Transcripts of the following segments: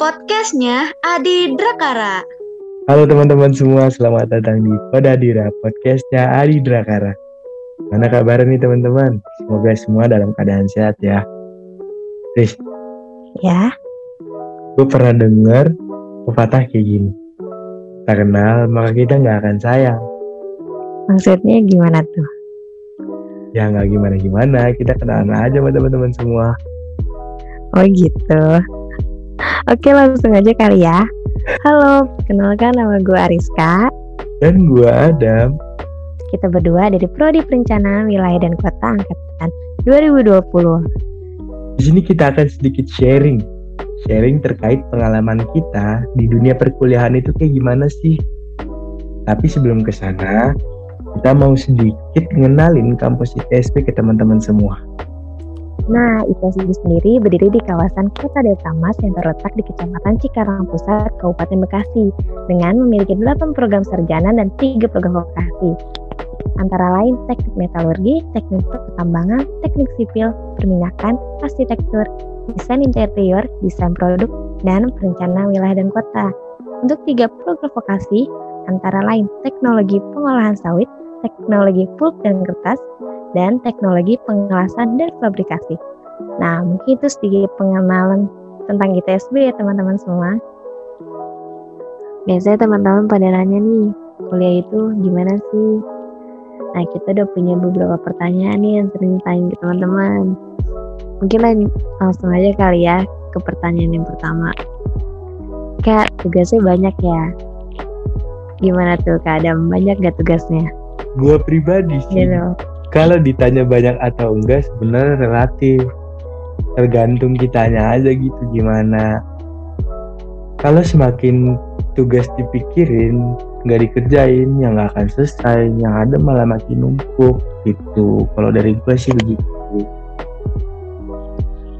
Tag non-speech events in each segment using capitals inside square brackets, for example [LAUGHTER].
Podcastnya Adi Drakara. Halo teman-teman semua, selamat datang di Podadira, podcastnya Adi Drakara. Mana kabar nih teman-teman? Semoga semua dalam keadaan sehat ya. Riz, Ya, gue pernah denger pepatah kayak gini. Tak kenal, maka kita nggak akan sayang. maksudnya gimana tuh? Ya nggak gimana-gimana, kita kenalan aja sama teman-teman semua. Oh gitu. Oke langsung aja kali ya. Halo, kenalkan nama gue Ariska. Dan gue Adam, Kita berdua dari Prodi Perencanaan Wilayah dan Kota Angkatan 2020. di sini kita akan sedikit sharing. Sharing terkait pengalaman kita di dunia perkuliahan itu kayak gimana sih? Tapi sebelum ke sana, kita mau sedikit ngenalin kampus ITSP ke teman-teman semua. Nah, ITSB sendiri berdiri di kawasan Kota Desa Mas yang terletak di Kecamatan Cikarang Pusat, Kabupaten Bekasi, dengan memiliki 8 program sarjana dan 3 program vokasi. Antara lain teknik metalurgi, teknik pertambangan, teknik sipil, perminyakan, arsitektur, desain interior, desain produk, dan perencanaan wilayah dan kota. Untuk tiga program vokasi, antara lain teknologi pengolahan sawit, teknologi pulp dan kertas, dan teknologi pengelasan dan fabrikasi. Nah, mungkin itu sedikit pengenalan tentang ITSB ya teman-teman semua. Biasanya teman-teman pada nanya nih, kuliah itu gimana sih? Nah, kita udah punya beberapa pertanyaan nih yang sering ditanya ke teman-teman. Mungkin lang- langsung aja kali ya ke pertanyaan yang pertama. Kak, tugasnya banyak ya? Gimana tuh Kak Adam? Banyak gak tugasnya? Gue pribadi sih, Gitu. Kalau ditanya banyak atau enggak sebenarnya relatif. Tergantung kitanya aja gitu gimana. Kalau semakin tugas dipikirin, nggak dikerjain, yang nggak akan selesai, yang ada malah makin numpuk gitu. Kalau dari gue sih begitu.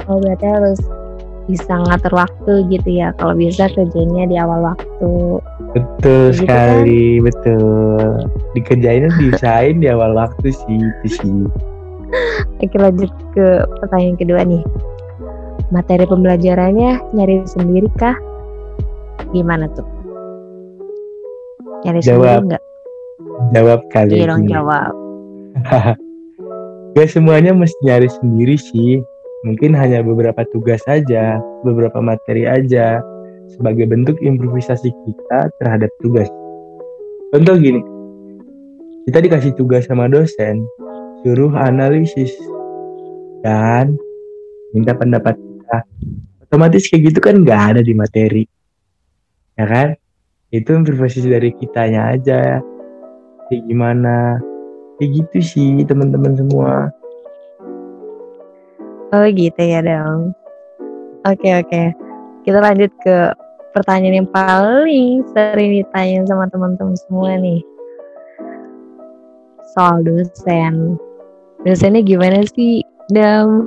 Oh berarti harus bisa ngatur waktu gitu ya. Kalau bisa kerjanya di awal waktu. Betul Gitu sekali, betul. Dikerjain diusahain di awal waktu sih, itu sih. Oke lanjut ke pertanyaan kedua nih. Materi pembelajarannya nyari sendiri kah? Gimana tuh? Nyari Jawab. sendiri nggak? Jawab kali Iya dong ini. jawab. [LAUGHS] Gak semuanya mesti nyari sendiri sih. Mungkin hanya beberapa tugas saja, beberapa materi aja, sebagai bentuk improvisasi kita terhadap tugas. Contoh gini, kita dikasih tugas sama dosen, suruh analisis dan minta pendapat kita. Otomatis kayak gitu kan nggak ada di materi, ya kan? Itu improvisasi dari kitanya aja, kayak gimana? Kayak gitu sih teman-teman semua. Oh gitu ya dong. Oke oke. Kita lanjut ke pertanyaan yang paling sering ditanya sama teman-teman semua nih. Soal dosen. Dosennya gimana sih, Dam?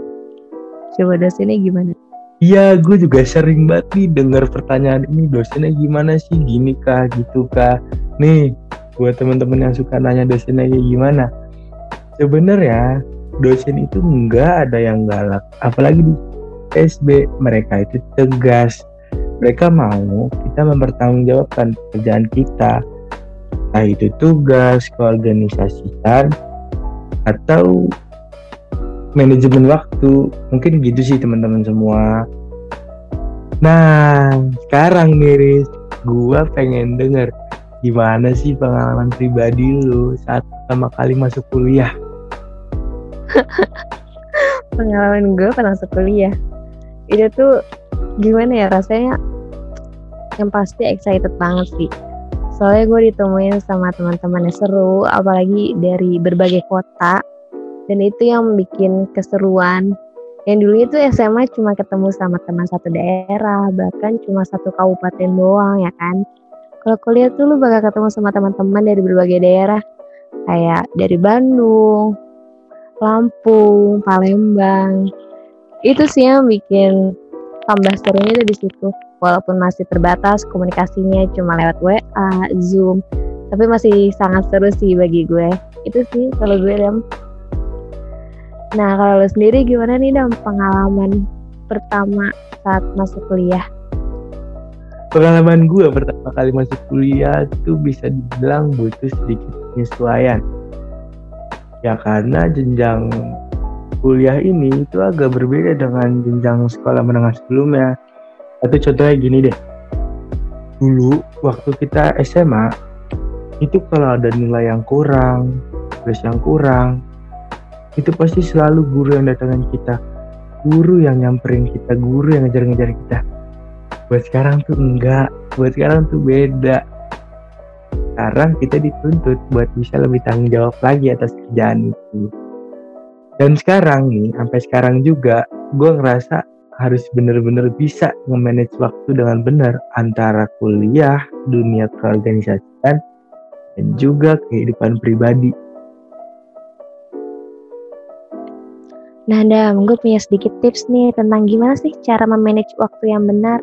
Coba dosennya gimana? Iya, gue juga sering banget nih denger pertanyaan ini dosennya gimana sih, gini kah, gitu kah. Nih, buat teman-teman yang suka nanya dosennya kayak gimana. Sebenarnya dosen itu nggak ada yang galak, apalagi di SB mereka itu tegas. Mereka mau kita mempertanggungjawabkan pekerjaan kita, entah itu tugas, keorganisasian, atau manajemen waktu mungkin gitu sih teman-teman semua nah sekarang nih Riz gua pengen denger gimana sih pengalaman pribadi lu saat pertama kali masuk kuliah [LAUGHS] Pengalaman gue pas masuk kuliah. Itu tuh gimana ya rasanya? Yang pasti excited banget sih. Soalnya gue ditemuin sama teman-teman yang seru, apalagi dari berbagai kota. Dan itu yang bikin keseruan. Yang dulunya tuh SMA cuma ketemu sama teman satu daerah, bahkan cuma satu kabupaten doang ya kan. Kalau kuliah tuh lu bakal ketemu sama teman-teman dari berbagai daerah. Kayak dari Bandung, Lampung, Palembang. Itu sih yang bikin tambah serunya tuh di situ. Walaupun masih terbatas komunikasinya cuma lewat WA, Zoom, tapi masih sangat seru sih bagi gue. Itu sih kalau gue Dam. Nah kalau lu sendiri gimana nih Dam pengalaman pertama saat masuk kuliah? Pengalaman gue pertama kali masuk kuliah itu bisa dibilang butuh sedikit penyesuaian. Ya karena jenjang kuliah ini itu agak berbeda dengan jenjang sekolah menengah sebelumnya. Atau contohnya gini deh. Dulu waktu kita SMA itu kalau ada nilai yang kurang, tugas yang kurang, itu pasti selalu guru yang datangin kita. Guru yang nyamperin kita, guru yang ngejar-ngejar kita buat sekarang tuh enggak buat sekarang tuh beda sekarang kita dituntut buat bisa lebih tanggung jawab lagi atas kerjaan itu dan sekarang nih sampai sekarang juga gue ngerasa harus bener-bener bisa nge-manage waktu dengan benar antara kuliah, dunia keorganisasian, dan juga kehidupan pribadi. Nah, Dam, gue punya sedikit tips nih tentang gimana sih cara memanage waktu yang benar.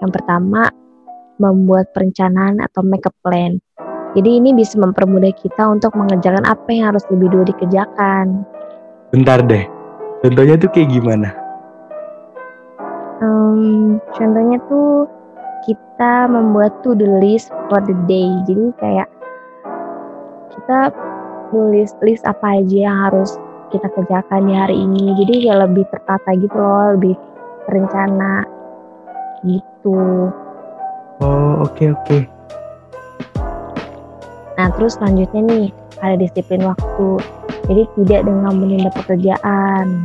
Yang pertama, membuat perencanaan atau make up plan. Jadi ini bisa mempermudah kita untuk mengerjakan apa yang harus lebih dulu dikerjakan. Bentar deh, contohnya tuh kayak gimana? Um, contohnya tuh kita membuat to-do list for the day. Jadi kayak kita nulis list apa aja yang harus kita kerjakan di hari ini. Jadi kayak lebih tertata gitu loh, lebih terencana gitu. Oh oke okay, oke. Okay. Nah terus selanjutnya nih ada disiplin waktu. Jadi tidak dengan menunda pekerjaan.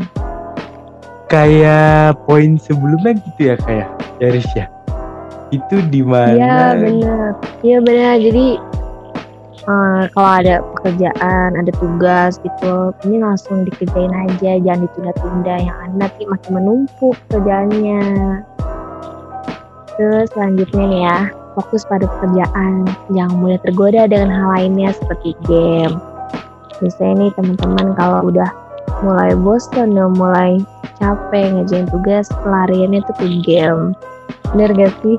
Kayak poin sebelumnya gitu ya kayak Yaris ya. Itu di mana? Iya benar. Iya benar. Jadi uh, kalau ada pekerjaan, ada tugas gitu, ini langsung dikerjain aja, jangan ditunda-tunda. Yang nanti makin menumpuk kerjaannya. Terus selanjutnya nih ya, fokus pada pekerjaan. Jangan mudah tergoda dengan hal lainnya seperti game. Misalnya nih teman-teman kalau udah mulai bosan, udah mulai capek ngerjain tugas, pelariannya tuh ke game. Bener gak sih?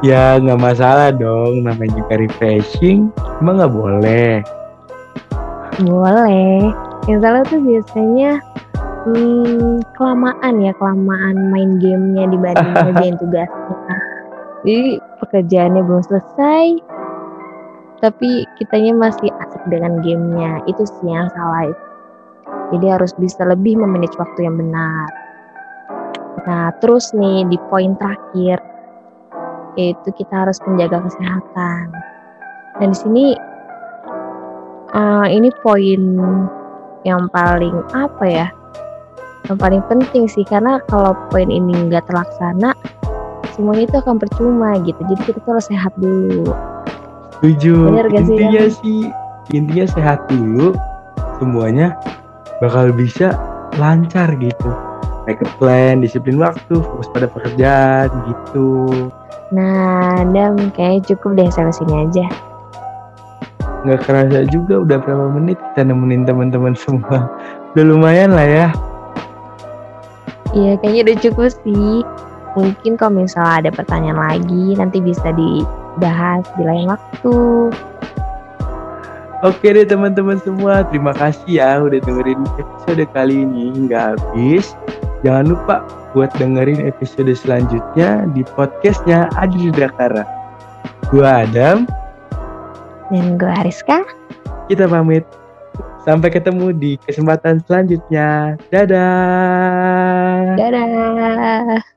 Ya nggak masalah dong, namanya juga refreshing. Emang nggak boleh? Boleh. Yang salah tuh biasanya hmm, kelamaan ya kelamaan main gamenya dibanding [LAUGHS] ngerjain tugasnya jadi pekerjaannya belum selesai tapi kitanya masih asik dengan gamenya. Itu sih yang salah. Jadi harus bisa lebih memanage waktu yang benar. Nah terus nih di poin terakhir yaitu kita harus menjaga kesehatan. Dan di sini uh, ini poin yang paling apa ya? Yang paling penting sih karena kalau poin ini nggak terlaksana semuanya itu akan percuma gitu. Jadi kita tuh harus sehat dulu. Setuju. Intinya sih, sih intinya sehat dulu semuanya bakal bisa lancar gitu. Make a plan disiplin waktu fokus pada pekerjaan gitu. Nah dan kayak cukup deh sampai sini aja. Nggak kerasa juga udah berapa menit kita nemenin teman-teman semua. Udah lumayan lah ya. Iya kayaknya udah cukup sih. Mungkin kalau misalnya ada pertanyaan lagi nanti bisa dibahas di lain waktu. Oke deh teman-teman semua, terima kasih ya udah dengerin episode kali ini hingga habis. Jangan lupa buat dengerin episode selanjutnya di podcastnya Adi Dakara. Gua Adam. Dan gue Hariska. Kita pamit. Sampai ketemu di kesempatan selanjutnya. Dadah. Dadah.